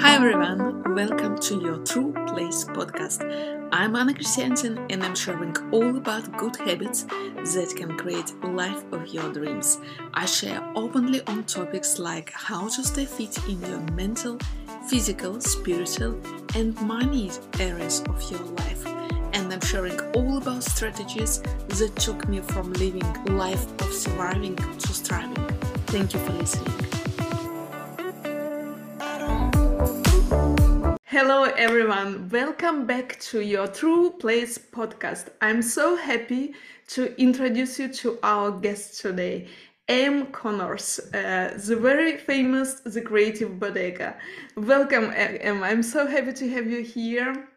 Hi everyone, welcome to your True Place podcast. I'm Anna Christiansen and I'm sharing all about good habits that can create life of your dreams. I share openly on topics like how to stay fit in your mental, physical, spiritual, and money areas of your life. And I'm sharing all about strategies that took me from living life of surviving to thriving. Thank you for listening. Hello, everyone. Welcome back to your True Place podcast. I'm so happy to introduce you to our guest today, Em Connors, uh, the very famous The Creative Bodega. Welcome, Em. I'm so happy to have you here.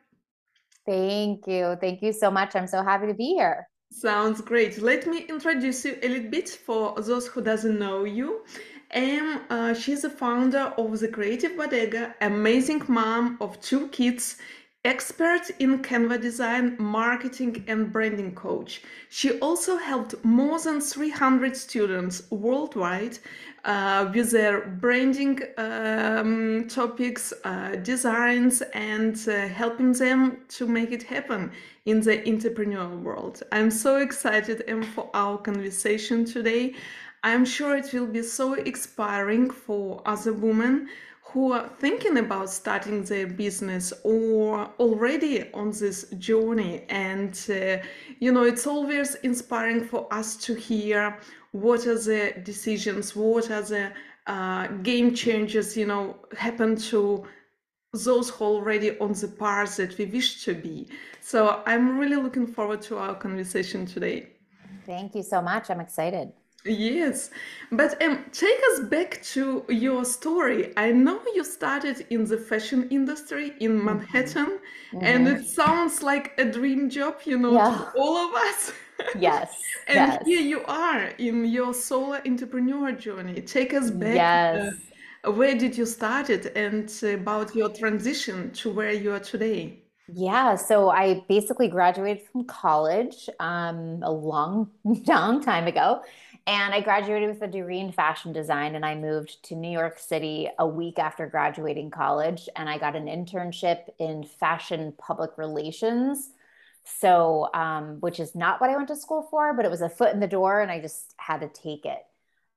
Thank you. Thank you so much. I'm so happy to be here. Sounds great. Let me introduce you a little bit for those who doesn't know you. Em, uh, she's the founder of the Creative Bodega, amazing mom of two kids, expert in Canva design, marketing, and branding coach. She also helped more than 300 students worldwide uh, with their branding um, topics, uh, designs, and uh, helping them to make it happen in the entrepreneurial world. I'm so excited, Em, for our conversation today. I'm sure it will be so inspiring for other women who are thinking about starting their business or already on this journey. And, uh, you know, it's always inspiring for us to hear what are the decisions, what are the uh, game changers, you know, happen to those who already on the path that we wish to be. So I'm really looking forward to our conversation today. Thank you so much. I'm excited. Yes, but um, take us back to your story. I know you started in the fashion industry in mm-hmm. Manhattan, mm-hmm. and it sounds like a dream job, you know, yeah. to all of us. Yes. and yes. here you are in your solo entrepreneur journey. Take us back. Yes. Uh, where did you start it and about your transition to where you are today? Yeah, so I basically graduated from college um, a long, long time ago. And I graduated with a degree in fashion design, and I moved to New York City a week after graduating college. And I got an internship in fashion public relations. So, um, which is not what I went to school for, but it was a foot in the door, and I just had to take it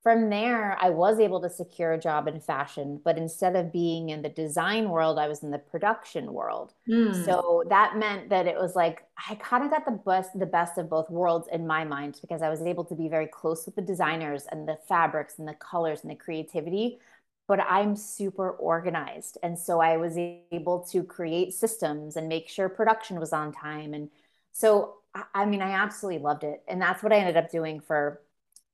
from there, I was able to secure a job in fashion, but instead of being in the design world, I was in the production world. Mm. So that meant that it was like I kind of got the best the best of both worlds in my mind because I was able to be very close with the designers and the fabrics and the colors and the creativity. But I'm super organized. And so I was able to create systems and make sure production was on time. And so, I mean, I absolutely loved it. And that's what I ended up doing for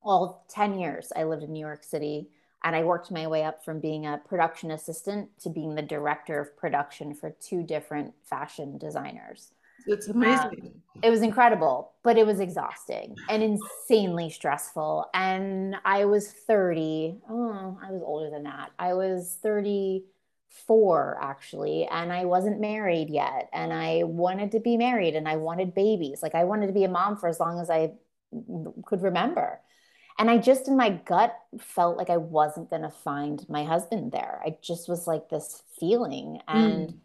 all 10 years I lived in New York City and I worked my way up from being a production assistant to being the director of production for two different fashion designers. It's amazing. Um, it was incredible, but it was exhausting and insanely stressful. And I was 30. Oh, I was older than that. I was 34 actually, and I wasn't married yet. And I wanted to be married and I wanted babies. Like I wanted to be a mom for as long as I could remember. And I just in my gut felt like I wasn't going to find my husband there. I just was like this feeling and mm.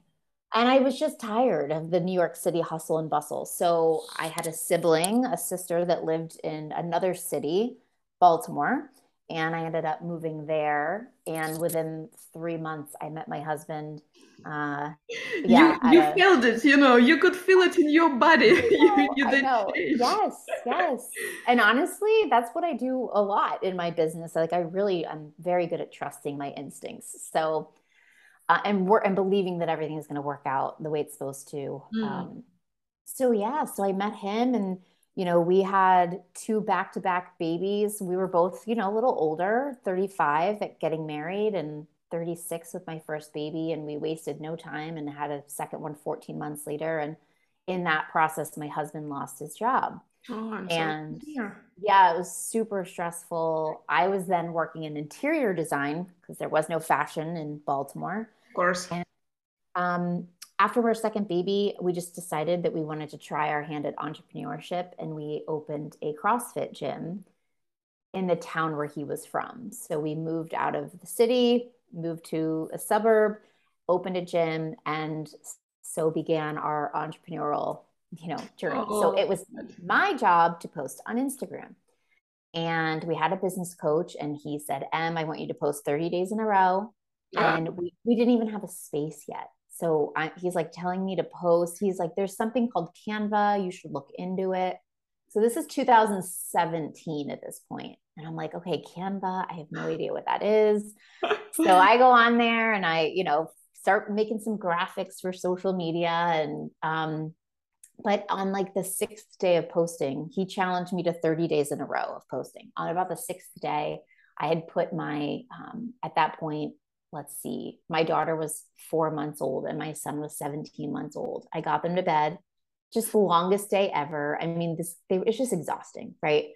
and I was just tired of the New York City hustle and bustle. So I had a sibling, a sister that lived in another city, Baltimore, and I ended up moving there and within 3 months I met my husband uh, yeah, you, you a, felt it, you know, you could feel it in your body. Know, you, you know. Yes, yes. And honestly, that's what I do a lot in my business. Like I really, I'm very good at trusting my instincts. So, uh, and we're and believing that everything is going to work out the way it's supposed to. Mm. Um, so yeah, so I met him and you know, we had two back to back babies. We were both, you know, a little older, 35 at getting married and 36 with my first baby and we wasted no time and had a second one 14 months later. And in that process my husband lost his job. Oh, and yeah it was super stressful. I was then working in interior design because there was no fashion in baltimore. Of course. And um, after our second baby we just decided that we wanted to try our hand at entrepreneurship and we opened a crossfit gym in the town where he was from so we moved out of the city moved to a suburb opened a gym, and so began our entrepreneurial, you know, journey. Oh, so it was my job to post on Instagram. And we had a business coach, and he said, Em, I want you to post 30 days in a row. Yeah. And we, we didn't even have a space yet. So I, he's like telling me to post. He's like, there's something called Canva. You should look into it. So this is 2017 at this point. And I'm like, okay, Canva, I have no idea what that is. so I go on there and I, you know, start making some graphics for social media. And, um, but on like the sixth day of posting, he challenged me to 30 days in a row of posting. On about the sixth day, I had put my, um, at that point, let's see, my daughter was four months old and my son was 17 months old. I got them to bed, just the longest day ever. I mean, this, they, it's just exhausting, right?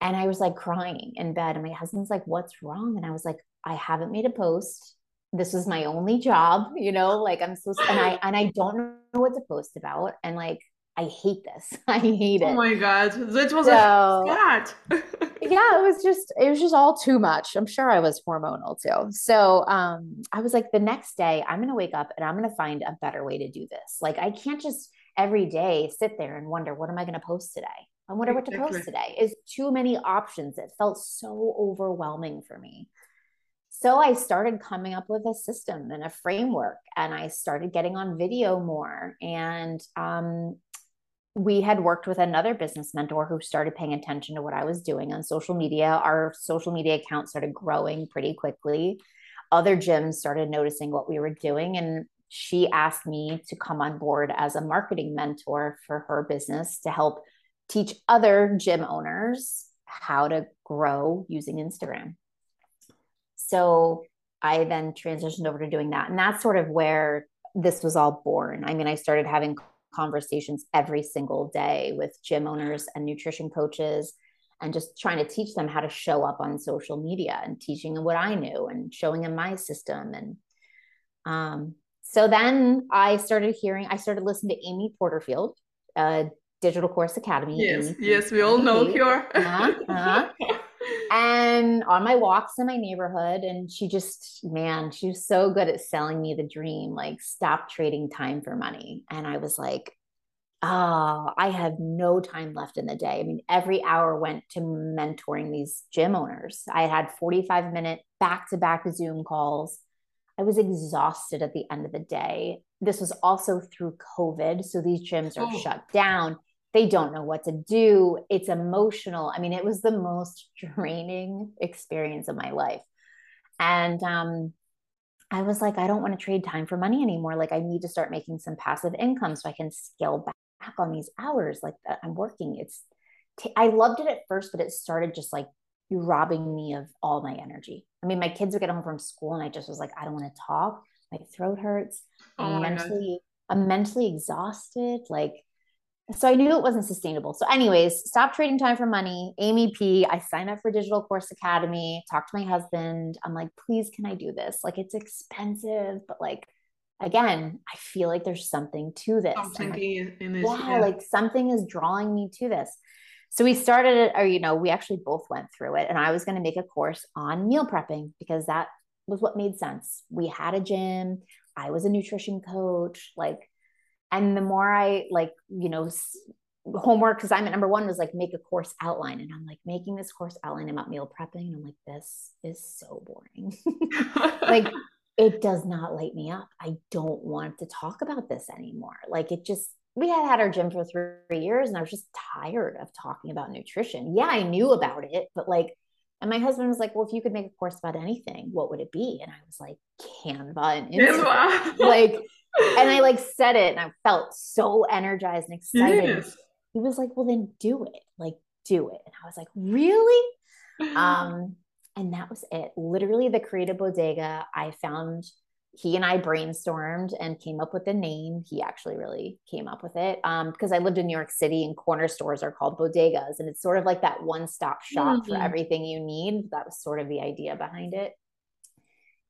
And I was like crying in bed. And my husband's like, What's wrong? And I was like, I haven't made a post. This was my only job, you know, like I'm supposed and I and I don't know what to post about. And like I hate this. I hate it. Oh my god, that was so, a cat. yeah, it was just it was just all too much. I'm sure I was hormonal too. So um, I was like, the next day I'm gonna wake up and I'm gonna find a better way to do this. Like I can't just every day sit there and wonder what am I gonna post today. I wonder what to post today. Is too many options. It felt so overwhelming for me. So I started coming up with a system and a framework, and I started getting on video more. And um, we had worked with another business mentor who started paying attention to what I was doing on social media. Our social media account started growing pretty quickly. Other gyms started noticing what we were doing, and she asked me to come on board as a marketing mentor for her business to help teach other gym owners how to grow using Instagram. So I then transitioned over to doing that. And that's sort of where this was all born. I mean, I started having conversations every single day with gym owners and nutrition coaches and just trying to teach them how to show up on social media and teaching them what I knew and showing them my system. And um, so then I started hearing, I started listening to Amy Porterfield, a Digital Course Academy. Yes, yes, we all know her. uh-huh, uh-huh. And on my walks in my neighborhood, and she just, man, she was so good at selling me the dream, like stop trading time for money. And I was like, oh, I have no time left in the day. I mean, every hour went to mentoring these gym owners. I had 45 minute back to back Zoom calls. I was exhausted at the end of the day. This was also through COVID. So these gyms are oh. shut down they don't know what to do. It's emotional. I mean, it was the most draining experience of my life. And um, I was like, I don't want to trade time for money anymore. Like, I need to start making some passive income so I can scale back on these hours like that I'm working. It's, t- I loved it at first, but it started just like robbing me of all my energy. I mean, my kids would get home from school and I just was like, I don't want to talk. My throat hurts. I'm oh mentally, I'm mentally exhausted. Like, so I knew it wasn't sustainable. So, anyways, stop trading time for money. Amy P. I signed up for Digital Course Academy, talked to my husband. I'm like, please, can I do this? Like, it's expensive, but like, again, I feel like there's something to this. Something like, in this yeah, yeah, like something is drawing me to this. So we started it, or you know, we actually both went through it, and I was going to make a course on meal prepping because that was what made sense. We had a gym. I was a nutrition coach. Like and the more i like you know homework because i'm at number one was like make a course outline. And i'm like making this course outline about meal prepping. And i'm like this is so boring. Like it does not light me up. I don't want to talk about this anymore. Like it just we had had our gym for three years and i was just tired of talking about nutrition. Yeah i knew about it but like and my husband was like well if you could make a course about anything what would it be? And i was like canva and Instagram. like and I like said it and I felt so energized and excited. Yes. He was like, well, then do it. Like, do it. And I was like, really? um, and that was it. Literally, the creative bodega, I found he and I brainstormed and came up with the name. He actually really came up with it um, because I lived in New York City and corner stores are called bodegas. And it's sort of like that one stop shop mm-hmm. for everything you need. That was sort of the idea behind it.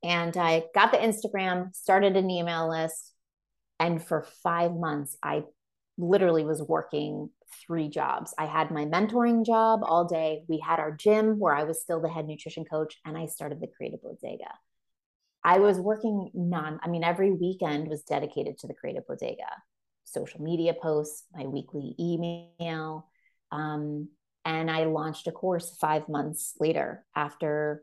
And I got the Instagram, started an email list, and for five months, I literally was working three jobs. I had my mentoring job all day. We had our gym where I was still the head nutrition coach, and I started the Creative Bodega. I was working non, I mean, every weekend was dedicated to the Creative Bodega, social media posts, my weekly email. Um, and I launched a course five months later after,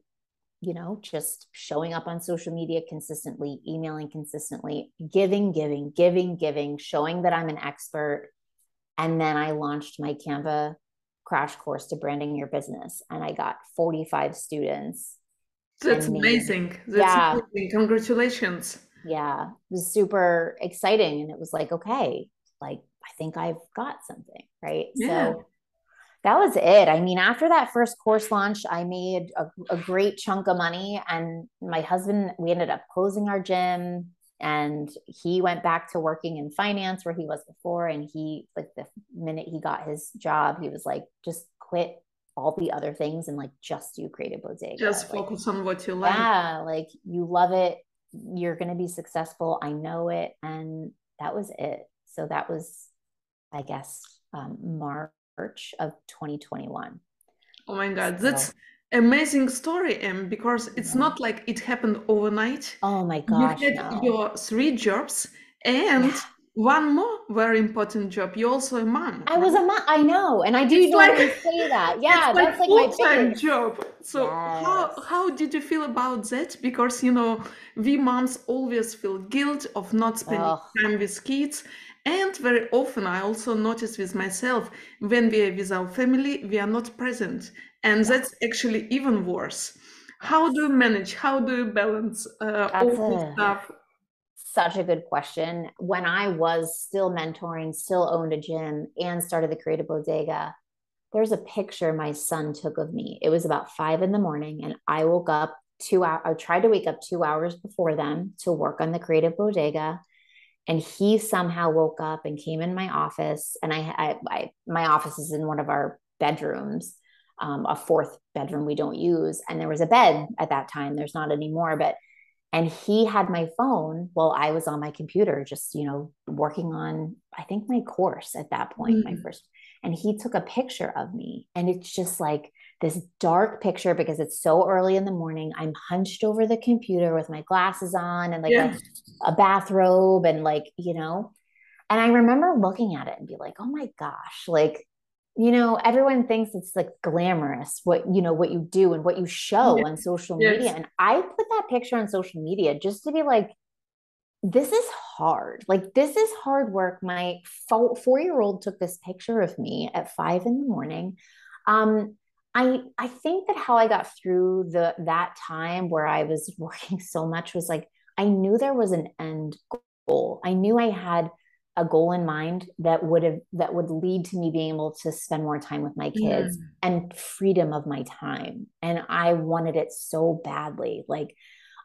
you know, just showing up on social media consistently, emailing consistently, giving, giving, giving, giving, showing that I'm an expert. And then I launched my Canva crash course to branding your business. And I got 45 students that's amazing. That's yeah. amazing. Congratulations. Yeah. It was super exciting. And it was like, okay, like I think I've got something. Right. Yeah. So that was it. I mean, after that first course launch, I made a, a great chunk of money. And my husband, we ended up closing our gym and he went back to working in finance where he was before. And he, like, the minute he got his job, he was like, just quit all the other things and like just do creative bodega. Just like, focus on what you like. Yeah, like you love it, you're going to be successful. I know it, and that was it. So that was, I guess, um, March of 2021. Oh my God, so, that's amazing story, Em, because it's yeah. not like it happened overnight. Oh my gosh, you had no. your three jobs and. Yeah one more very important job. You're also a mom. I right? was a mom. I know, and I do it's like, say that. Yeah, that's like, like full time job. So yes. how how did you feel about that? Because you know, we moms always feel guilt of not spending oh. time with kids. And very often, I also notice with myself when we are with our family, we are not present, and that's actually even worse. How do you manage? How do you balance uh, all this stuff such a good question. When I was still mentoring, still owned a gym, and started the Creative Bodega, there's a picture my son took of me. It was about five in the morning, and I woke up two hours. I tried to wake up two hours before them to work on the Creative Bodega. And he somehow woke up and came in my office. And I, I, I my office is in one of our bedrooms, um, a fourth bedroom we don't use. And there was a bed at that time. There's not anymore, but and he had my phone while i was on my computer just you know working on i think my course at that point mm-hmm. my mm. first and he took a picture of me and it's just like this dark picture because it's so early in the morning. I'm hunched over the computer with my glasses on and like yeah. a, a bathrobe and like you know? And i remember looking at it and be like oh my gosh like you know everyone thinks it's like glamorous what you know what you do and what you show on social yes. media. And i put that picture on social media just to be like this is hard. Like this is hard work. My four year old took this picture of me at five in the morning. Um i i think that how i got through the that time where i was working so much was like i knew there was an end goal. I knew i had a goal in mind that would have that would lead to me being able to spend more time with my kids mm. and freedom of my time. And i wanted it so badly. Like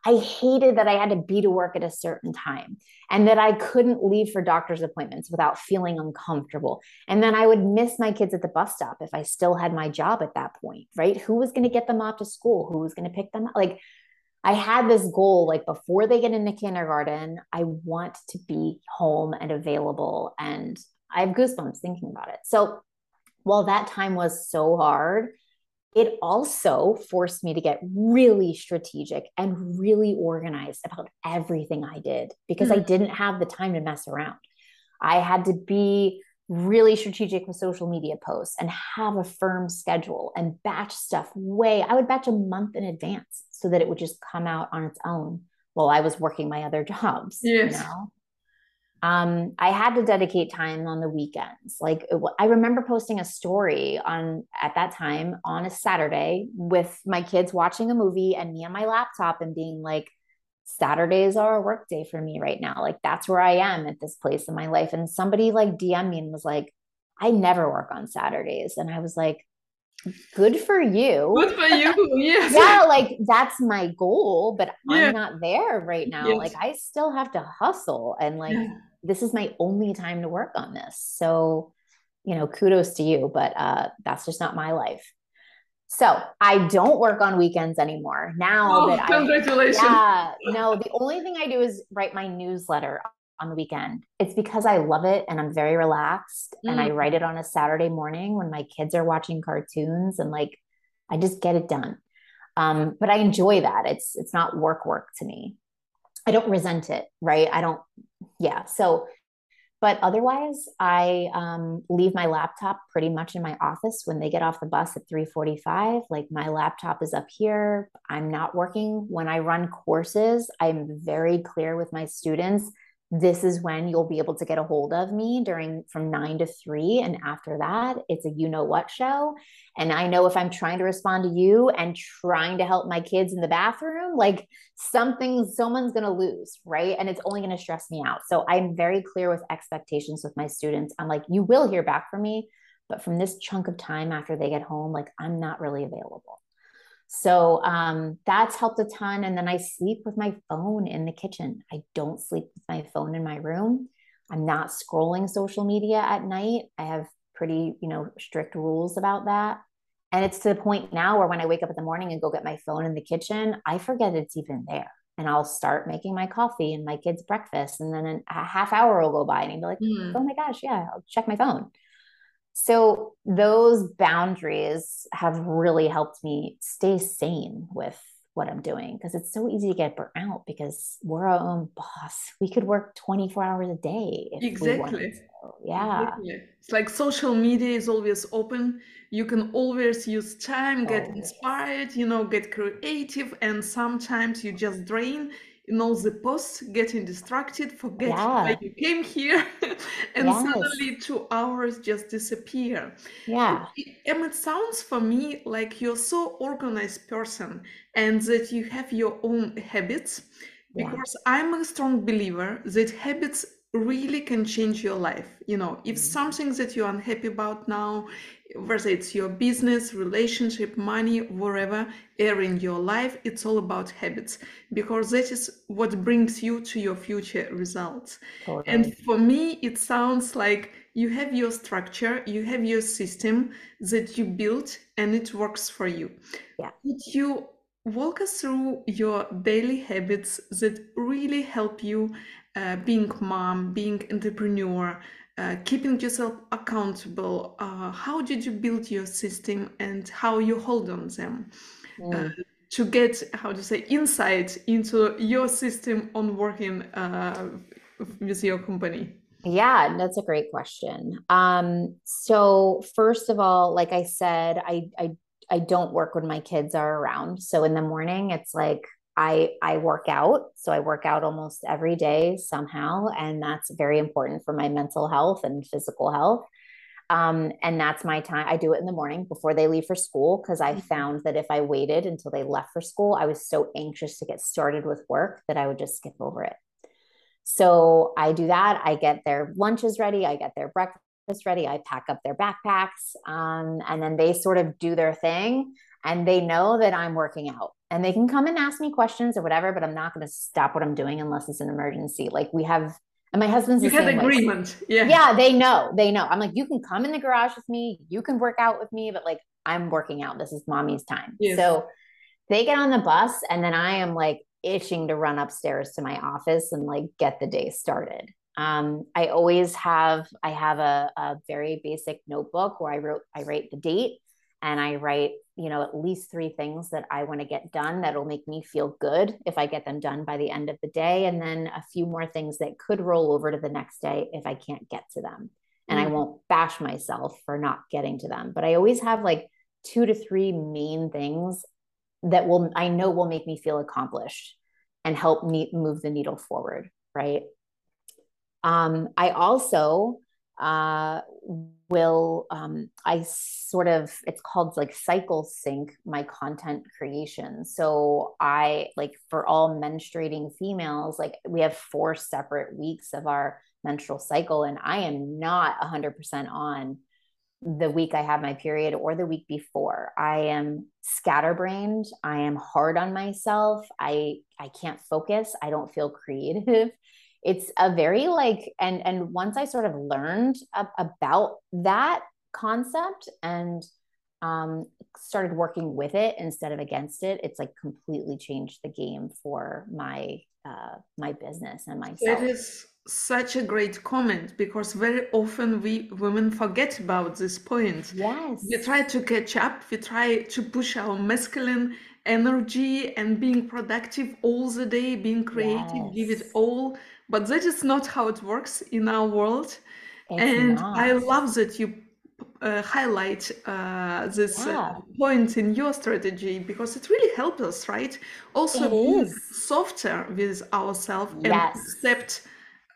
i hated that i had to be to work at a certain time and that i couldn't leave for doctor's appointments without feeling uncomfortable and then i would miss my kids at the bus stop if i still had my job at that point right who was going to get them off to school who was going to pick them up like I had this goal like before they get into kindergarten, I want to be home and available. And I have goosebumps thinking about it. So while that time was so hard, it also forced me to get really strategic and really organized about everything I did because mm-hmm. I didn't have the time to mess around. I had to be really strategic with social media posts and have a firm schedule and batch stuff way i would batch a month in advance so that it would just come out on its own while i was working my other jobs yes. you know um, i had to dedicate time on the weekends like it, i remember posting a story on at that time on a saturday with my kids watching a movie and me on my laptop and being like Saturdays are a work day for me right now. Like that's where I am at this place in my life. And somebody like DM me and was like, I never work on Saturdays. And I was like, good for you. Good for you. Yes. yeah, like that's my goal, but yeah. I'm not there right now. Yes. Like I still have to hustle and like yeah. This is my only time to work on this. So, you know, kudos to you, but uh that's just not my life. So I don't work on weekends anymore. Now oh, that congratulations. I, yeah, no, the only thing I do is write my newsletter on the weekend. It's because I love it and I'm very relaxed mm. and I mm. write it on a Saturday morning when my kids are watching cartoons and like I just get it done. Um, but I enjoy that. It's it's not work work to me. I don't resent it, right? I don't, yeah. So, but otherwise, I um, leave my laptop pretty much in my office when they get off the bus at 3:45. Like my laptop is up here. I'm not working when I run courses. I'm very clear with my students this is when you'll be able to get a hold of me during from nine to three. And after that, it's a you know what show. And I know if I'm trying to respond to you and trying to help my kids in the bathroom, like something, someone's going to lose, right? And it's only going to stress me out. So I'm very clear with expectations with my students. I'm like, you will hear back from me, but from this chunk of time after they get home, like I'm not really available. So um, that's helped a ton. And then I sleep with my phone in the kitchen. I don't sleep with my phone in my room. I'm not scrolling social media at night. I have pretty, you know, strict rules about that. And it's to the point now where when I wake up in the morning and go get my phone in the kitchen, I forget it's even there. And I'll start making my coffee and my kids' breakfast. And then a half hour will go by and I'll be like, mm. oh my gosh, yeah, I'll check my phone. So those boundaries have really helped me stay sane with what I'm doing because it's so easy to get burnt out because we're our own boss. We could work 24 hours a day. exactly. Yeah. Exactly. It's like social media is always open. You can always use time, get inspired, you know, get creative, and sometimes you just drain in all the posts, getting distracted, forget yeah. why you came here, and yes. suddenly two hours just disappear. Yeah. And it sounds for me like you're so organized person and that you have your own habits because yeah. I'm a strong believer that habits really can change your life. You know, if mm-hmm. something that you're unhappy about now, whether it's your business, relationship, money, whatever area in your life, it's all about habits because that is what brings you to your future results. And for me, it sounds like you have your structure, you have your system that you built and it works for you. Yeah. Could you walk us through your daily habits that really help you uh, being mom, being entrepreneur, uh, keeping yourself accountable. Uh, how did you build your system and how you hold on them mm. to get how to say insight into your system on working uh, with your company? Yeah, that's a great question. Um, so first of all, like I said, I I I don't work when my kids are around. So in the morning, it's like I I work out, so I work out almost every day somehow, and that's very important for my mental health and physical health. Um, and that's my time. I do it in the morning before they leave for school because I mm-hmm. found that if I waited until they left for school, I was so anxious to get started with work that I would just skip over it. So I do that. I get their lunches ready. I get their breakfast ready. I pack up their backpacks, um, and then they sort of do their thing, and they know that I'm working out and they can come and ask me questions or whatever, but I'm not going to stop what I'm doing unless it's an emergency. Like we have, and my husband's you have agreement. Way. Yeah. Yeah. They know, they know. I'm like, you can come in the garage with me. You can work out with me, but like, I'm working out. This is mommy's time. Yes. So they get on the bus and then I am like itching to run upstairs to my office and like get the day started. Um, I always have, I have a, a very basic notebook where I wrote, I write the date and I write, you know, at least three things that I want to get done that'll make me feel good if I get them done by the end of the day. And then a few more things that could roll over to the next day if I can't get to them. And mm-hmm. I mm. won't bash myself for not getting to them. But I always have like two to three main things that will, I know will make me feel accomplished and help me move the needle forward. Right. Um, I also uh, will um, I sort of it's called like cycle sync my content creation. So I like for all menstruating females, like we have four separate weeks of our menstrual cycle, and I am not a 100% on the week I have my period or the week before. I am scatterbrained. I am hard on myself. I I can't focus. I don't feel creative it's a very like and and once i sort of learned about that concept and um, started working with it instead of against it it's like completely changed the game for my uh, my business and myself. it is such a great comment because very often we women forget about this point. Yes. We try to catch up we try to push our masculine energy and being productive all the day, being creative, give it all. But that is not how it works in our world. It's And I love that you uh, highlight uh, this uh, Yeah, point in your strategy because it really helps us, right? Also is. softer with ourselves and accept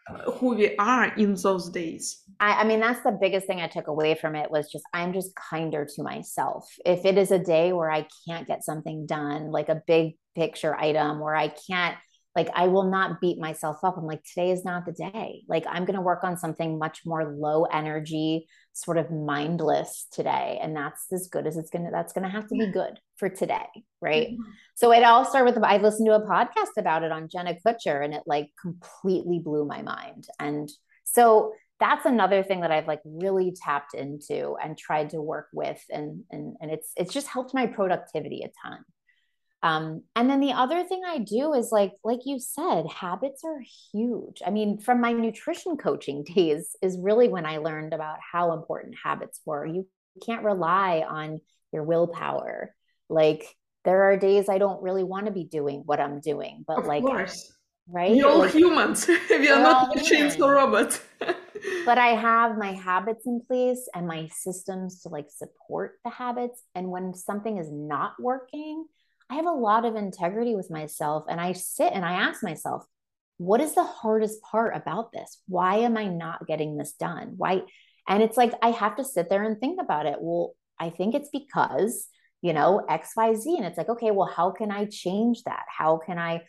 uh, who we are in those days. I, I mean, that's the biggest thing I took away from it was just I'm just kinder to myself. If it is a day where I can't get something done, like a big picture item where I can't, like, I will not beat myself up. I'm like, today is not the day. Like, I'm going to work on something much more low energy, sort of mindless today. And that's as good as it's going to, that's going to have to be good for today. Right. Mhm. So it all started with, I listened to a podcast about it on Jenna Kutcher and it like completely blew my mind. And so that's another thing that I've like really tapped into and tried to work with. And, and, and it's, it's just helped my productivity a ton. Um, and then the other thing I do is like, like you said, habits are huge. I mean, from my nutrition coaching days is really when I learned about how important habits were. You can't rely on your willpower. Like there are days I don't really want to be doing what I'm doing, but Of like, course. right? We're all Like humans. We are not machines or robots. but I have my habits in place and my systems to like support the habits. And when something is not working, I have a lot of integrity with myself. And I sit and I ask myself, what is the hardest part about this? Why am I not getting this done? Why? And it's like, I have to sit there and think about it. Well, I think it's because, you know, XYZ. And it's like, okay, well, how can I change that? How can I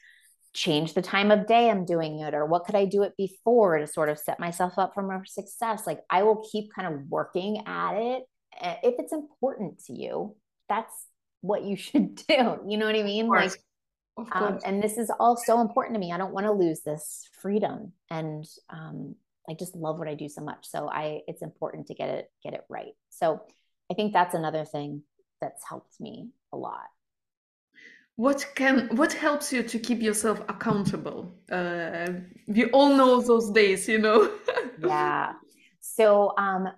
change the time of day I'm doing it, or what could I do it before to sort of set myself up for more success? Like I will keep kind of working at it. Eh, if it's important to you, that's what you should do. You know what I mean? Like, um, and this is all so important to me. I don't want to lose this freedom, and um, I just love what I do so much. So I, it's important to get it get it right. So I think that's another thing that's helped me a lot. What can what helps you to keep yourself accountable? Uh, we all know those days, you know. Yeah. So, um,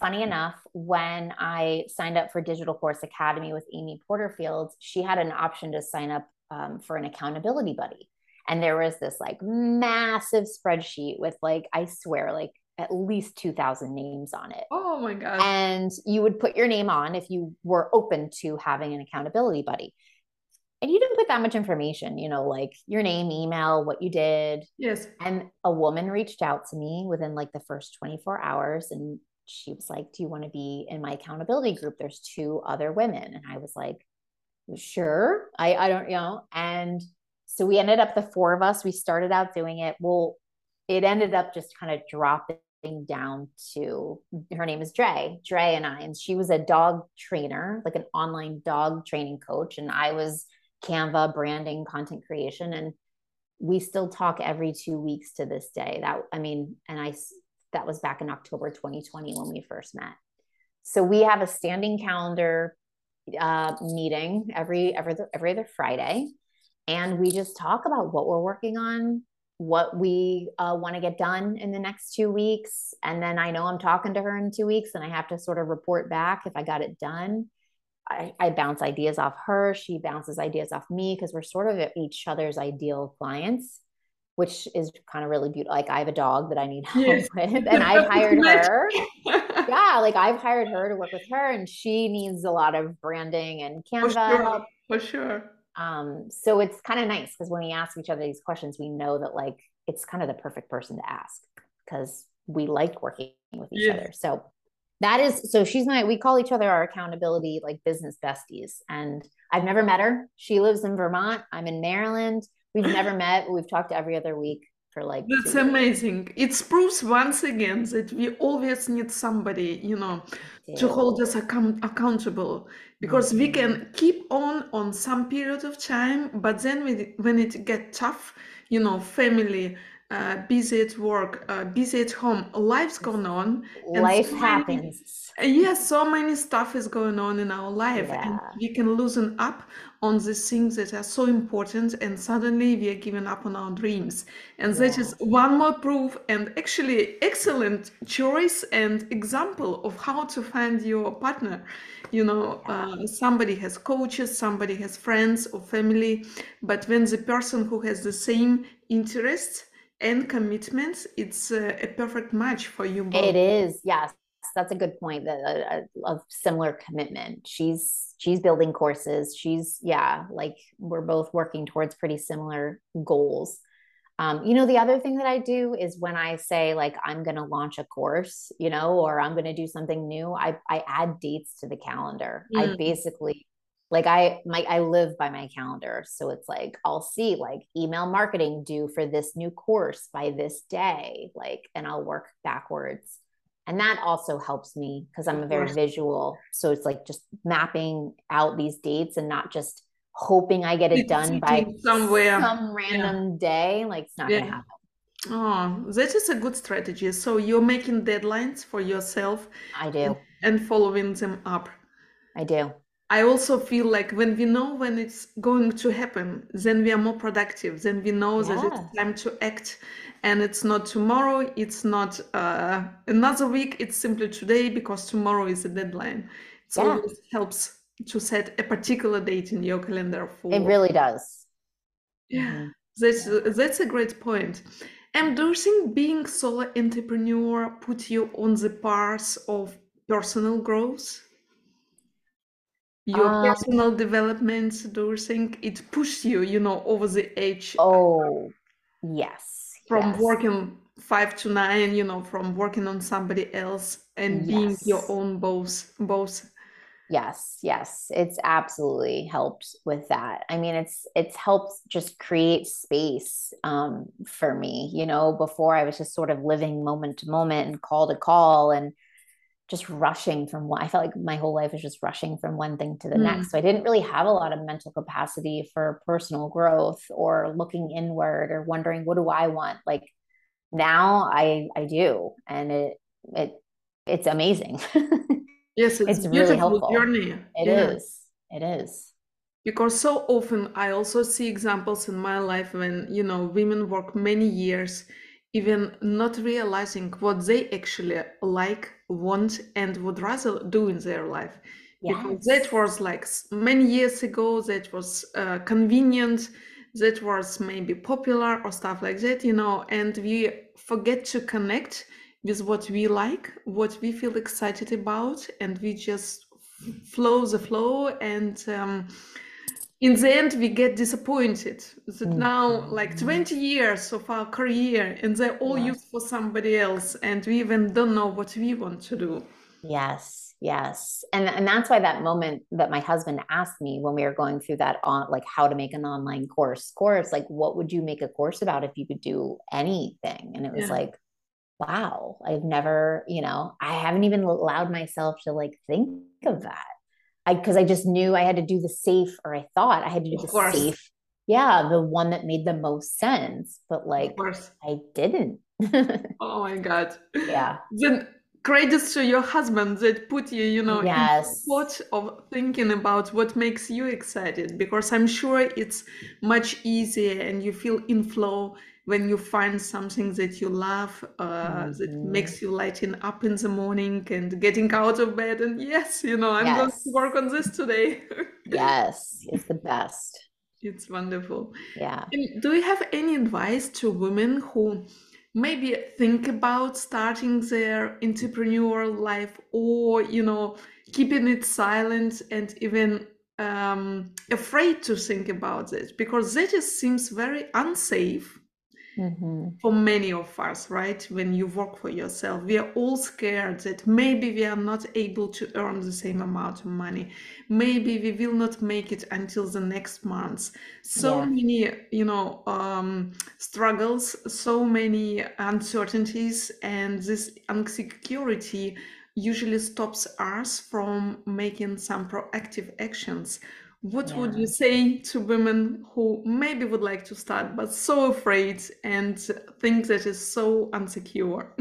funny enough, when I signed up for Digital Course Academy with Amy Porterfield, she had an option to sign up um, for an accountability buddy. And there was this like massive spreadsheet with like, I swear, like at least 2,000 names on it. Oh my God. And you would put your name on if you were open to having an accountability buddy. And you didn't put that much information, you know, like your name, email, what you did, Yes. and a woman reached out to me within like the first 24 hours and she was like, Do you want to be in my accountability group? There's two other women. And I was like, Sure. I, I don't, you know. And so we ended up the four of us, we started out doing it. Well, it ended up just kind of dropping down to her name is Dre, Dre and I. And she was a dog trainer, like an online dog training coach. And I was Canva branding, content creation. And we still talk every two weeks to this day. That I mean, and I that was back in October 2020 when we first met. So we have a standing calendar uh, meeting every every every other Friday, and we just talk about what we're working on, what we uh, want to get done in the next two weeks, and then I know I'm talking to her in two weeks, and I have to sort of report back if I got it done. I, I bounce ideas off her. She bounces ideas off me because we're sort of each other's ideal clients, which is kind of really beautiful. Like I have a dog that I need help Yes. with, and I've hired her. Yeah, like I've hired her to work with her, and she needs a lot of branding and For Canva sure. For sure. Um, so it's kind of nice because when we ask each other these questions, we know that like it's kind of the perfect person to ask because we like working with each Yes. other. So that is so she's my we call each other our accountability like business besties and i've never met her she lives in vermont i'm in maryland we've never met but we've talked every other week for like That's amazing. It proves once again that we always need somebody, you know, to hold us account- accountable because we Mhm. can keep on on some period of time, but then when it, when it get tough, you know, family uh, busy at work, uh, busy at home, life's going on, and Life so many happens. Yes, so many stuff is going on in our life, and we can loosen up on these things that are so important, and suddenly we are giving up on our dreams. And that Yeah. is one more proof, and actually excellent choice and example of how to find your partner. You know, Yeah. uh, somebody has coaches, somebody has friends or family, but when the person who has the same interests and commitments, it's uh, a perfect match for you both. It is, yes. That's a good point. That a, a similar commitment. She's she's building courses. She's yeah, like we're both working towards pretty similar goals. Um, you know, the other thing that I do is when I say like I'm going to launch a course, you know, or I'm going to do something new, I I add dates to the calendar. I Mm, basically like I my I live by my calendar, so it's like I'll see like email marketing due for this new course by this day, like, and I'll work backwards. And that also helps me because I'm a very visual. So it's like just mapping out these dates and not just hoping I get it It's done by somewhere. some Yeah. random day. Like it's not going to happen. Oh, that is a good strategy. So you're making deadlines for yourself I do. and following them up. I do. I also feel like when we know when it's going to happen, then we are more productive. Then we know that it's time to act, and it's not tomorrow, it's not uh, another week, it's simply today because tomorrow is the deadline. It Yeah. always helps to set a particular date in your calendar for. It really does. Yeah, hmm that's that's a great point. And do you think being solo entrepreneur put you on the path of personal growth? Your Um, personal development, do you think it pushed you, you know, over the edge oh, yes. from Yes. working five to nine, you know, from working on somebody else and being your own boss, boss? Yes, yes, it's absolutely helped with that. I mean, it's it's helped just create space um, for me. You know, before I was just sort of living moment to moment and call to call and just rushing from one. I felt like my whole life was just rushing from one thing to the Mm, next. So I didn't really have a lot of mental capacity for personal growth or looking inward or wondering what do I want. Like now I I do, and it it it's amazing. Yes, it's It's really beautiful helpful. journey. It Yeah. is. It is. Because so often I also see examples in my life when, you know, women work many years, even not realizing what they actually like, want, and would rather do in their life. Because that was like many years ago, that was uh, convenient, that was maybe popular or stuff like that, you know, and we forget to connect with what we like, what we feel excited about, and we just f- flow the flow and um, in the end we get disappointed that now like Mhm. 20 years of our career and they're all Yes. used for somebody else and we even don't know what we want to do Yes. Yes. And and that's why that moment that my husband asked me when we were going through that on like how to make an online course course, like what would you make a course about if you could do anything? And it was yeah like, wow, I've never, you know, I haven't even allowed myself to like think of that. I because I just knew I had to do the safe, or I thought I had to do of the course. safe, yeah, the one that made the most sense, but of like course. I didn't. oh my god. Yeah. then credits to your husband that put you you know in the spot of thinking about what makes you excited because i'm sure it's much easier and you feel in flow when you find something that you love uh, that hmm makes you lighting up in the morning and getting out of bed and yes you know i'm going to work on this today Yes. It's the best. it's wonderful Yeah. and do you have any advice to women who maybe think about starting their entrepreneurial life or, you know, keeping it silent and even um, afraid to think about it? Because that just seems very unsafe hmm for many of us, right? When you work for yourself, we are all scared that maybe we are not able to earn the same amount of money. Maybe we will not make it until the next month. So Yeah. many, you know, um, struggles, so many uncertainties, and this insecurity usually stops us from making some proactive actions. What would you say to women who maybe would like to start but so afraid and think that is so insecure?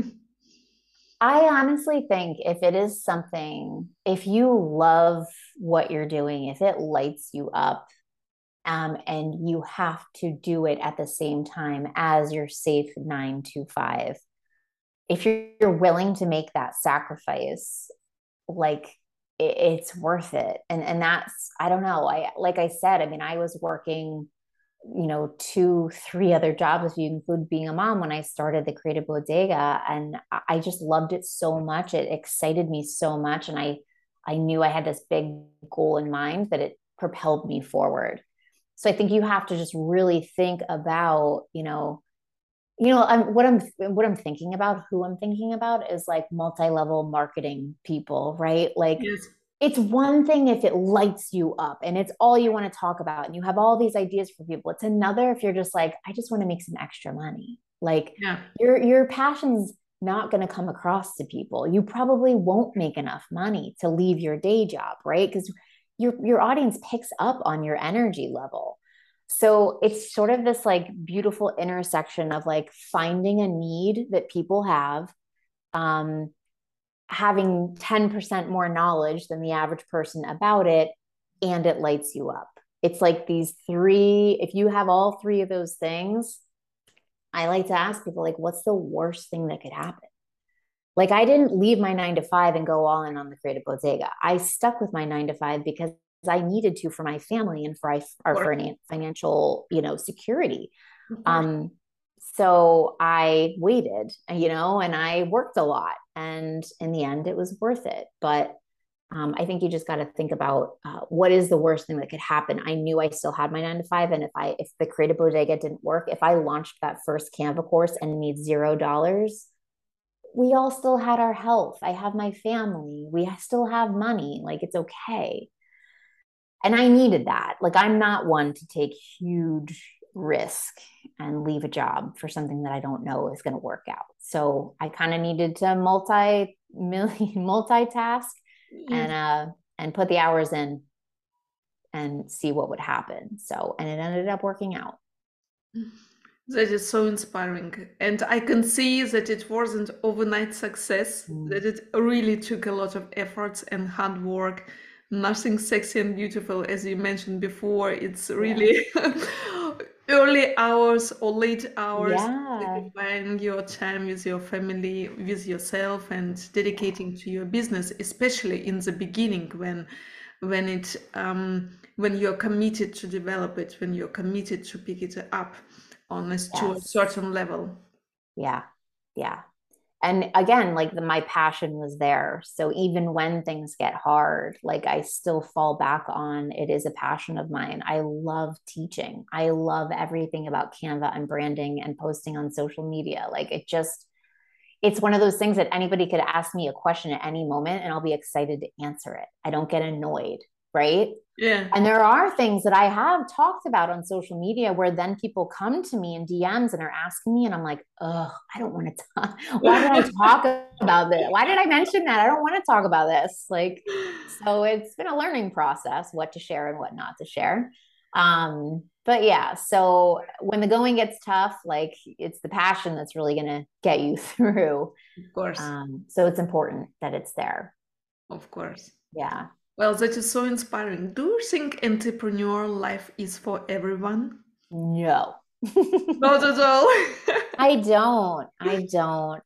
I honestly think if it is something, if you love what you're doing, if it lights you up, um, and you have to do it at the same time as your safe nine to five, if you're, you're willing to make that sacrifice, like it, it's worth it. And and that's I don't know. I like I said, I mean, I was working you know, two, three other jobs, if you include being a mom, when I started the Creative Bodega. And I just loved it so much. It excited me so much. And I, I knew I had this big goal in mind that it propelled me forward. So I think you have to just really think about, you know, you know, I'm what I'm what I'm thinking about, who I'm thinking about is like multi-level marketing people, right? Like Yes. it's one thing if it lights you up and it's all you want to talk about and you have all these ideas for people. It's another if you're just like, I just want to make some extra money. Like Yeah. your your passion's not going to come across to people. You probably won't make enough money to leave your day job, right? Because your your audience picks up on your energy level. So it's sort of this like beautiful intersection of like finding a need that people have, um, having 10% more knowledge than the average person about it, and it lights you up. It's like these three, if you have all three of those things, I like to ask people, like, what's the worst thing that could happen? Like, I didn't leave my nine to five and go all in on the creative bodega. I stuck with my nine to five because I needed to for my family and for our financial, you know, security. Um, so I waited, you know, and I worked a lot, and in the end, it was worth it. But um, I think you just got to think about uh, what is the worst thing that could happen. I knew I still had my nine to five, and if I if the creative bodega didn't work, if I launched that first Canva course and made zero dollars, we all still had our health. I have my family. We still have money. Like it's okay. And I needed that. Like I'm not one to take huge risk and leave a job for something that I don't know is going to work out. So I kind of needed to multi million multitask and uh and put the hours in and see what would happen. So and it ended up working out. That is so inspiring. And I can see that it wasn't overnight success, mm. that it really took a lot of efforts and hard work. Nothing sexy and beautiful, as you mentioned before. It's really yeah. early hours or late hours, yeah. your time with your family, with yourself, and dedicating to your business, especially in the beginning when when it um, when you're committed to develop it, when you're committed to pick it up on this yes. to a certain level. Yeah. Yeah. And again, like the, my passion was there. So even when things get hard, like I still fall back on it is a passion of mine. I love teaching. I love everything about Canva and branding and posting on social media. Like it just, it's one of those things that anybody could ask me a question at any moment and I'll be excited to answer it. I don't get annoyed right? Yeah. And there are things that I have talked about on social media where then people come to me in DMs and are asking me, and I'm like, oh, I don't want to talk. Why did I talk about this? Why did I mention that? I don't want to talk about this. Like, so it's been a learning process what to share and what not to share. Um, but yeah, so when the going gets tough, like it's the passion that's really going to get you through. Of course. Um, so it's important that it's there. Of course. Yeah. Well, that is so inspiring. Do you think entrepreneur life is for everyone? No. Not at all. I don't. I don't.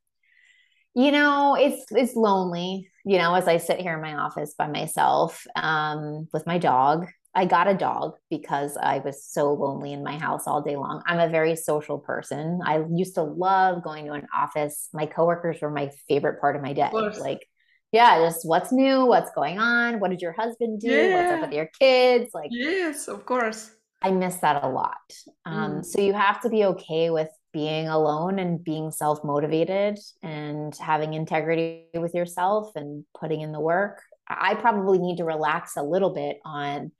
You know, it's it's lonely, you know, as I sit here in my office by myself um with my dog. I got a dog because I was so lonely in my house all day long. I'm a very social person. I used to love going to an office. My coworkers were my favorite part of my day. Of like yeah, just what's new, what's going on, what did your husband do, yeah. what's up with your kids, like yes, of course. I miss that a lot. Um, mm. So you have to be okay with being alone and being self motivated and having integrity with yourself and putting in the work. I probably need to relax a little bit on,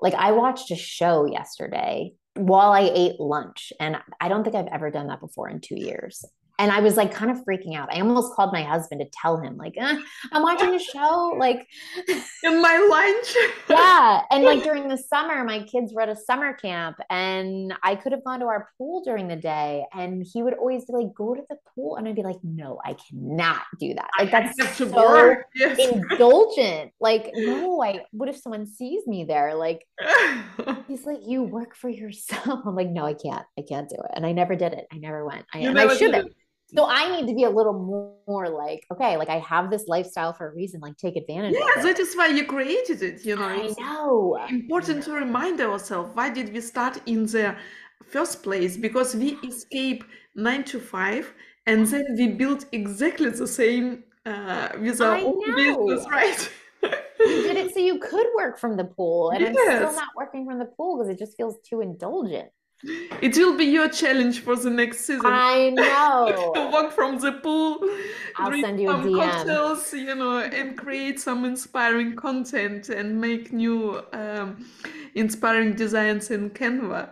like, I watched a show yesterday while I ate lunch, and I don't think I've ever done that before in two years. And I was like kind of freaking out. I almost called my husband to tell him, like, eh, I'm watching a show, like in my lunch. yeah. And like during the summer, my kids were at a summer camp and I could have gone to our pool during the day. And he would always be like, go to the pool. And I'd be like, no, I cannot do that. Like that's so yes. indulgent. Like, no, I what if someone sees me there? Like he's like, you work for yourself. I'm like, no, I can't. I can't do it. And I never did it. I never went. I, and I should have. So I need to be a little more, more, like, okay, like I have this lifestyle for a reason, like take advantage yeah, that is why you created it, you know. I know. Important to remind ourselves why did we start in the first place? Because we escape nine to five and then we build exactly the same uh, with our I own know. business, right? you did it so you could work from the pool. And yes. I'm still not working from the pool because it just feels too indulgent. It will be your challenge for the next season. I know. to walk from the pool, I'll drink send you some a DM. cocktails, you know, and create some inspiring content and make new um, inspiring designs in Canva.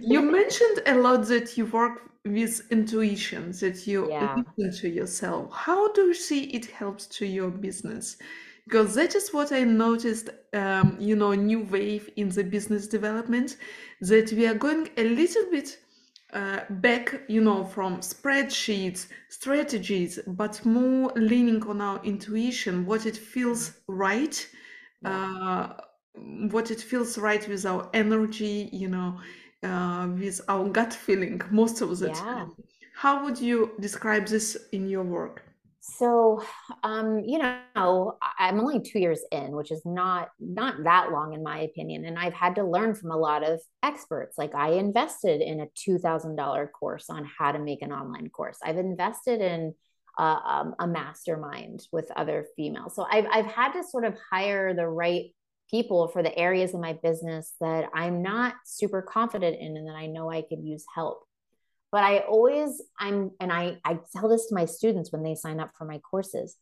You mentioned a lot that you work with intuition, that you yeah. listen to yourself. How do you see it helps to your business? Because that is what I noticed, um, you know, new wave in the business development that we are going a little bit uh, back, you know, from spreadsheets, strategies, but more leaning on our intuition, what it feels right, uh, what it feels right with our energy, you know, uh, with our gut feeling most of the yeah. time. How would you describe this in your work? So, um, you know, I'm only two years in, which is not not that long in my opinion, and I've had to learn from a lot of experts. Like I invested in a two thousand dollar course on how to make an online course. I've invested in uh, um, a mastermind with other females. So I've I've had to sort of hire the right people for the areas of my business that I'm not super confident in, and that I know I could use help but i always i'm and i i tell this to my students when they sign up for my courses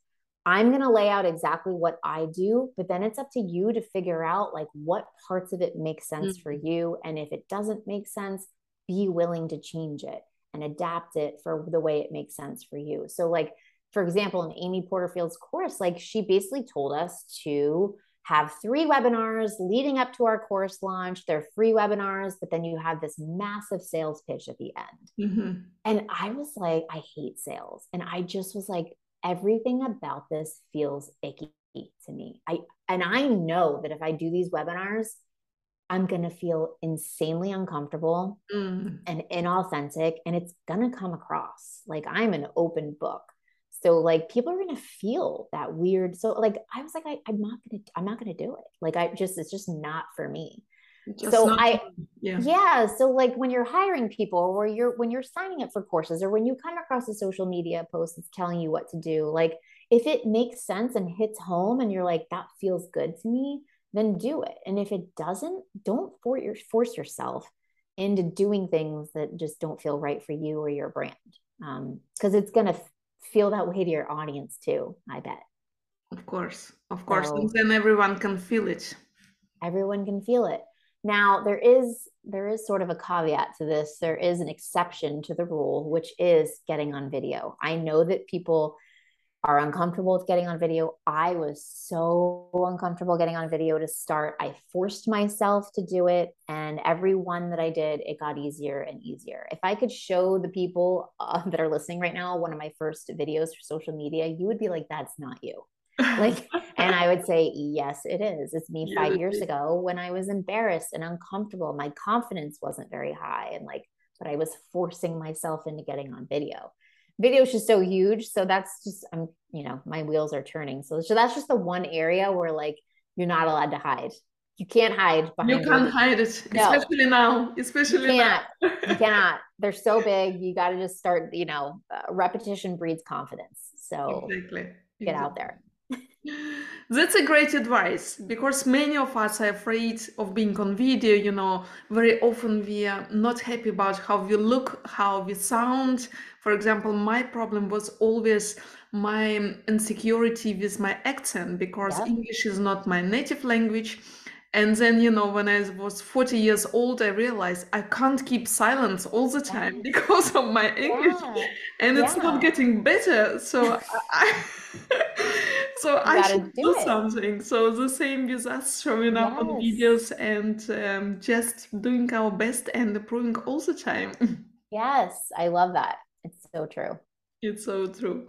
i'm going to lay out exactly what i do but then it's up to you to figure out like what parts of it make sense mm-hmm. for you and if it doesn't make sense be willing to change it and adapt it for the way it makes sense for you so like for example in amy porterfield's course like she basically told us to have three webinars leading up to our course launch. They're free webinars, but then you have this massive sales pitch at the end. Mm-hmm. And I was like, I hate sales. And I just was like, everything about this feels icky to me. I and I know that if I do these webinars, I'm going to feel insanely uncomfortable mm. and inauthentic and it's going to come across like I'm an open book. So like people are gonna feel that weird. So like I was like, I, am not gonna, I'm not gonna do it. Like I just, it's just not for me. Just so I, yeah. yeah. So like when you're hiring people or you're, when you're signing up for courses or when you come across a social media post that's telling you what to do, like if it makes sense and hits home and you're like, that feels good to me, then do it. And if it doesn't, don't for your, force yourself into doing things that just don't feel right for you or your brand. Um, cause it's going to feel that way to your audience too, I bet. Of course, of course. So, and then everyone can feel it. Everyone can feel it. Now there is there is sort of a caveat to this. There is an exception to the rule, which is getting on video. I know that people are uncomfortable with getting on video. I was so uncomfortable getting on video to start. I forced myself to do it. And every one that I did, it got easier and easier. If I could show the people uh, that are listening right now one of my first videos for social media, you would be like, that's not you. like, and I would say, yes, it is. It's me five years ago when I was embarrassed and uncomfortable. My confidence wasn't very high. And like, but I was forcing myself into getting on video video is just so huge. So that's just I'm you know my wheels are turning. So so that's just the one area where like you're not allowed to hide. You can't hide behind. You can't hide it, no. especially now. Especially you can't. Now. you cannot. They're so big. You got to just start. You know, uh, repetition breeds confidence. So exactly. get exactly. out there. That's a great advice because many of us are afraid of being on video. You know, very often we are not happy about how we look, how we sound. For example, my problem was always my insecurity with my accent because yeah. English is not my native language. And then, you know, when I was 40 years old, I realized I can't keep silence all the time Yeah. because of my English, Yeah. and it's not getting better. So I, so I should do do something. So the same with us showing up on videos and um, just doing our best and improving all the time. Yes. I love that. It's so true. It's so true.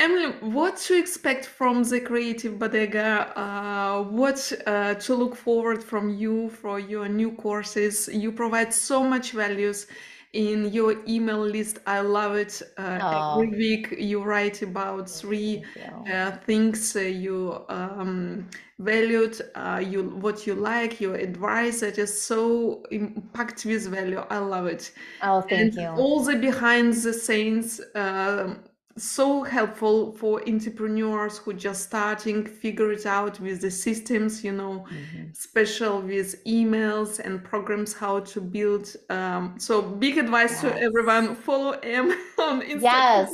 Emily, what to expect from the Creative Bodega? Uh, what uh, to look forward from you for your new courses? You provide so much values in your email list. I love it. Uh, every week you write about three you. uh, things uh, you um, valued, uh, you what you like, your advice that is so impact with value. I love it. Oh, And thank you. all the behind the scenes, um, so helpful for entrepreneurs who just starting, figure it out with the systems, you know, hmm special with emails and programs how to build. Um, so big advice to everyone, follow Em on Instagram. Yes,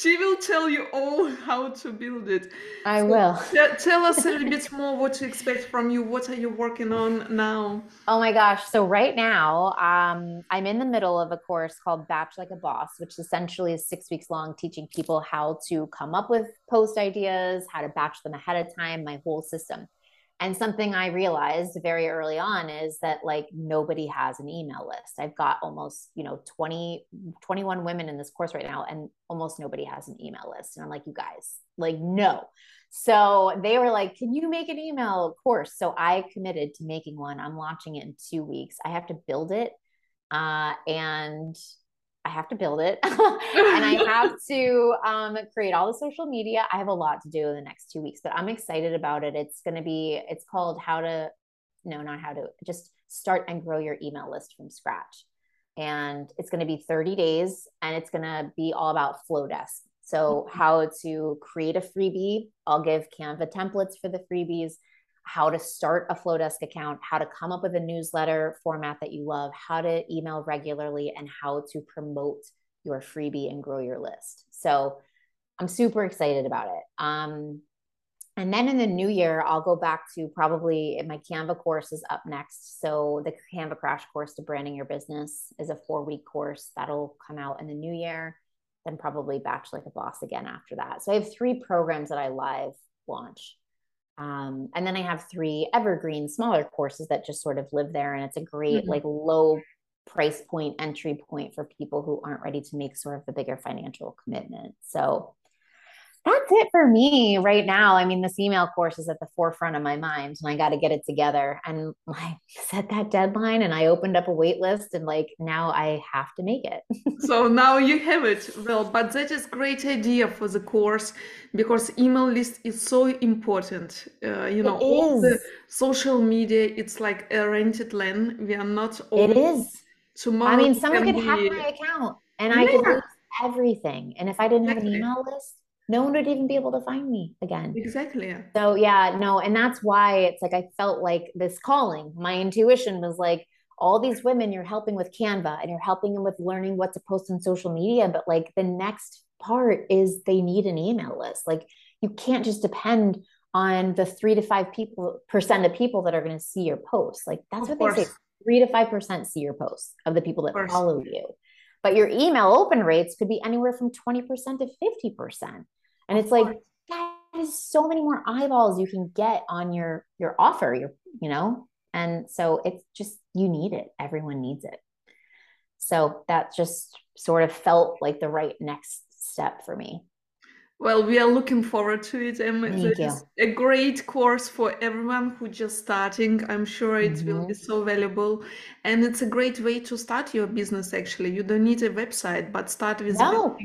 She will tell you all how to build it. I So will. te- tell us a little bit more what to expect from you. What are you working on now? Oh my gosh. So right now, um, I'm in the middle of a course called Batch Like a Boss, which essentially is six weeks long, teaching people how to come up with post ideas, how to batch them ahead of time, my whole system. And something I realized very early on is that like nobody has an email list. I've got almost, you know, 20, 21 women in this course right now, and almost nobody has an email list. And I'm like, you guys, like, no. So they were like, Can you make an email course? So I committed to making one. I'm launching it in two weeks. I have to build it. Uh, and I have to build it and I have to um, create all the social media. I have a lot to do in the next two weeks, but I'm excited about it. It's going to be, it's called How to, no, not How to, just start and grow your email list from scratch. And it's going to be 30 days and it's going to be all about Flodesk. So, how to create a freebie. I'll give Canva templates for the freebies, how to start a Flodesk account, how to come up with a newsletter format that you love, how to email regularly, and how to promote your freebie and grow your list. So, I'm super excited about it. Um, and then in the new year, I'll go back to probably my Canva course is up next. So the Canva Crash course to branding your business is a four week course that'll come out in the new year. Then probably Batch Like a Boss again after that. So I have three programs that I live launch. Um, and then I have three evergreen smaller courses that just sort of live there. And it's a great, Mhm. like, low price point entry point for people who aren't ready to make sort of the bigger financial commitment. So that's it for me right now. I mean, this email course is at the forefront of my mind and I got to get it together. And I set that deadline and I opened up a wait list and like now I have to make it. So now you have it. Well, but that is great idea for the course because email list is so important. Uh, you It know, all the social media, it's like a rented land. We are not It owners. is. I mean, someone could hack my account and I could yeah, lose everything. And if I didn't have an email list, no one would even be able to find me again. exactly. So yeah, no, and that's why it's like I felt like this calling. My intuition was like all these women you're helping with Canva and you're helping them with learning what to post on social media, but like the next part is they need an email list. Like you can't just depend on the 3 to 5 people percent of people that are going to see your posts. Like that's Of what they say. 3 to 5% see your posts of the people that follow you. But your email open rates could be anywhere from 20% to 50%. And it's like that is so many more eyeballs you can get on your your offer your you know? And so it's just you need it. Everyone needs it. So that just sort of felt like the right next step for me Well, we are looking forward to it, and it's thank you a great course for everyone who just starting. I'm sure it will be mm-hmm. so valuable, and it's a great way to start your business. Actually, you don't need a website, but start with no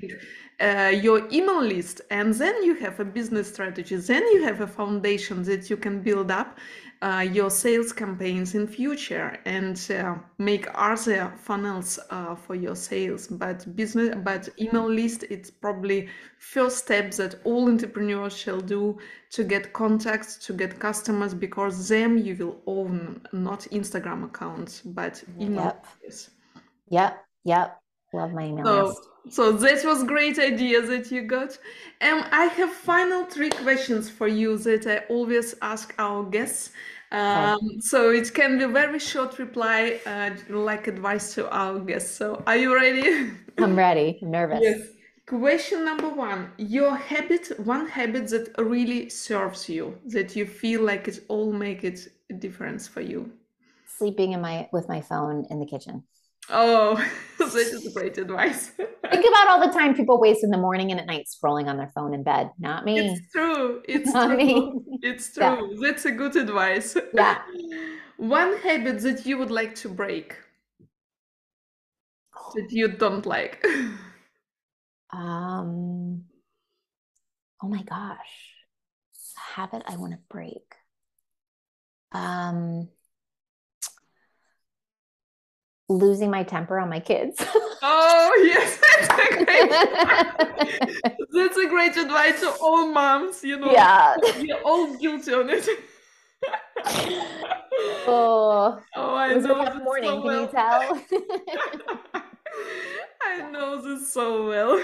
uh, your email list, and then you have a business strategy. Then you have a foundation that you can build up uh, your sales campaigns in future and uh, make other funnels uh, for your sales. But business, but email list, it's probably first step that all entrepreneurs shall do to get contacts, to get customers, because them you will own, not Instagram accounts, but email yep lists. yep yep love my email So, list so that was great idea that you got. Um, I have final three questions for you that I always ask our guests. Um, so it can be very short reply, uh, like advice to our guests. So are you ready? I'm ready. I'm nervous. Yes. Question number one: Your habit, one habit that really serves you, that you feel like it all make it a difference for you. Sleeping in my with my phone in the kitchen. Oh, that is great advice. Think about all the time people waste in the morning and at night scrolling on their phone in bed. Not me. It's true. It's Not true. me. It's true. Yeah. That's a good advice. Yeah. One habit that you would like to break, that you don't like. Um, oh my gosh. Habit I want to break. Um, losing my temper on my kids. Oh, yes, that's a great, that's a great advice to all moms. You know, yeah. we're all guilty on it. Oh, Oh, I was a know this morning. so Can you tell? I know this so well.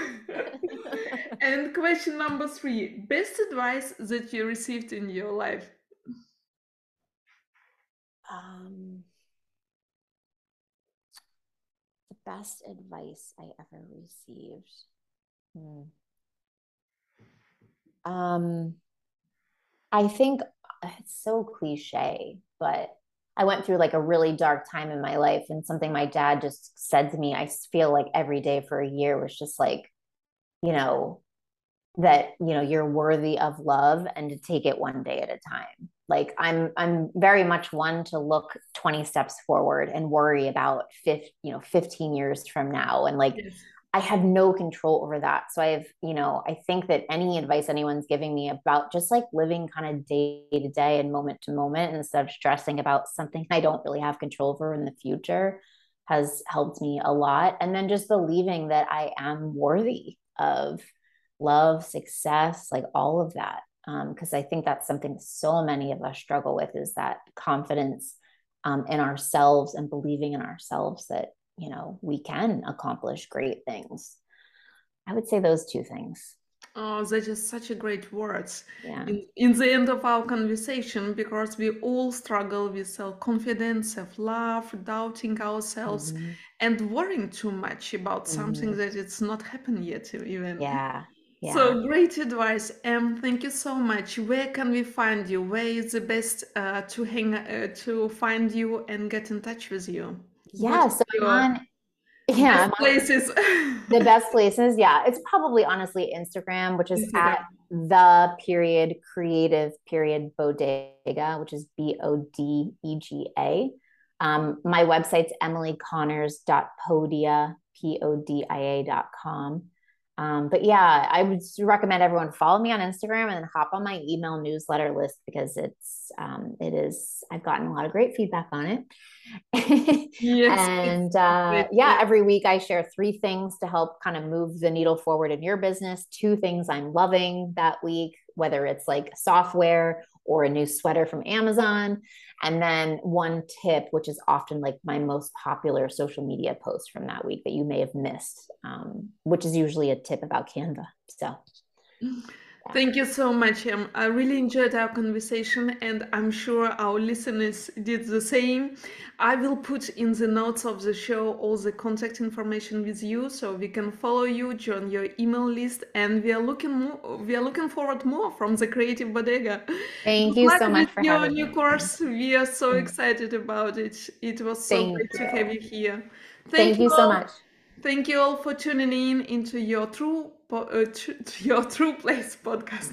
And question number three best advice that you received in your life? Um, the best advice I ever received. Hmm. Um, I think uh, it's so cliche, but I went through like a really dark time in my life, and something my dad just said to me, I feel like every day for a year was just like, you know, that you know you're worthy of love and to take it one day at a time. Like i'm i'm very much one to look 20 steps forward and worry about 50 you know 15 years from now. And like Yes. i have no control over that. So i've you know i think that any advice anyone's giving me about just like living kind of day to day and moment to moment instead of stressing about something i don't really have control over in the future has helped me a lot. And then just believing that i am worthy of love, success, like all of that. Because um, I think that's something so many of us struggle with is that confidence um, in ourselves and believing in ourselves that, you know, we can accomplish great things. I would say those two things. Oh, that is such a great words. Yeah. In, in the end of our conversation, because we all struggle with self-confidence, self-love, doubting ourselves, Mhm. and worrying too much about something Mhm. that it's not happened yet even. Yeah. Yeah. So great advice, Em. Thank you so much. Where can we find you? Where is the best uh, to hang uh, to find you and get in touch with you? yeah. So your on, yeah, best places? the best places. Yeah. It's probably honestly Instagram, which is Instagram. at the period creative period bodega, which is B O D E G A. Um, my website's emilyconnors.podia, P O D I A.com. Um, but yeah, I would recommend everyone follow me on Instagram and then hop on my email newsletter list because it's um, it is I've gotten a lot of great feedback on it. Yes, and uh, yeah, every week I share three things to help kind of move the needle forward in your business. Two things I'm loving that week, whether it's like software or a new sweater from Amazon. And then one tip, which is often like my most popular social media post from that week that you may have missed, um, which is usually a tip about Canva. So Thank you so much, Em. I really enjoyed our conversation, and I'm sure our listeners did the same. I will put in the notes of the show all the contact information with you, so we can follow you, join your email list, and we are looking more, we are looking forward more from the Creative Bodega. thank Good you so much for your new me. course. We are so Mm. excited about it. It was so Thank great to have you here. Thank you so much. Thank you all for tuning in into your true, po- uh, tr- your true place podcast.